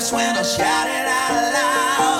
Just when I shout it out loud.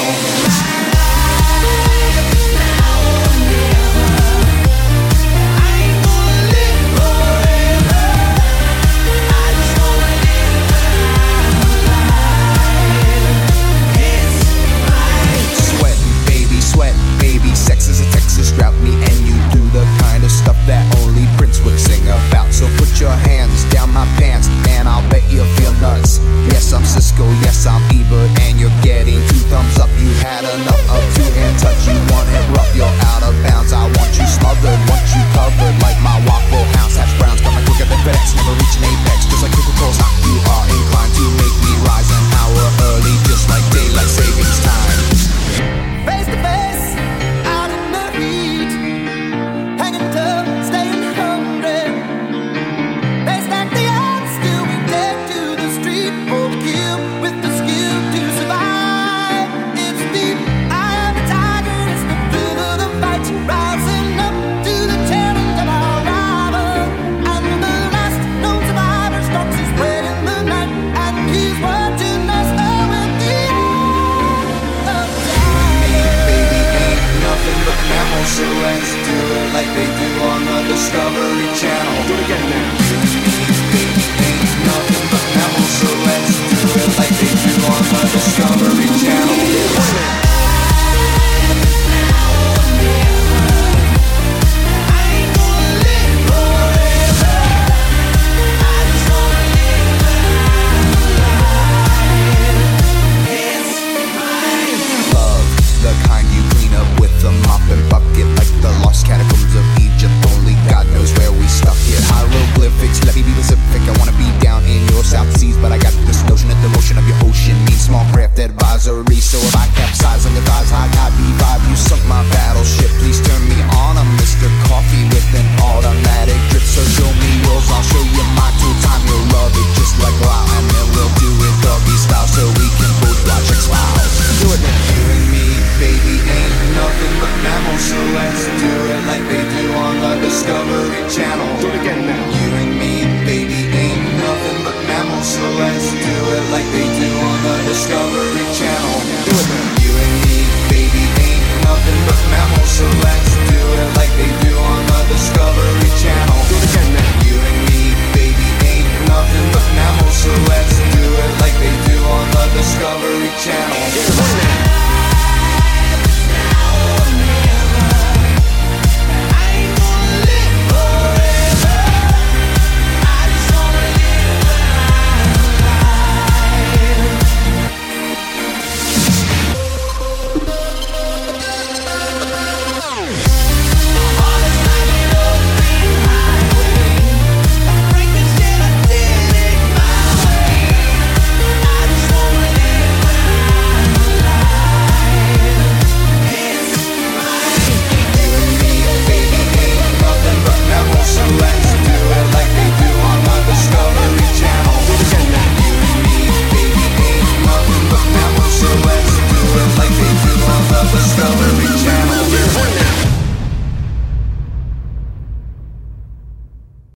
Discovery Channel. Do it again now. Nothing but mammals, so let's do it like they do on the Discovery Channel. So if I capsize on your thighs, I got be vibe, you sunk my battleship. Please turn me on, I'm Mr. Coffee with an automatic drip. So show me rules, I'll show you my two time. You'll love it just like wow, and then we'll do it doggy style so we can both watch it smile. Do it now. You and me, baby, ain't nothing but mammals, so let's do it like they do on the Discovery.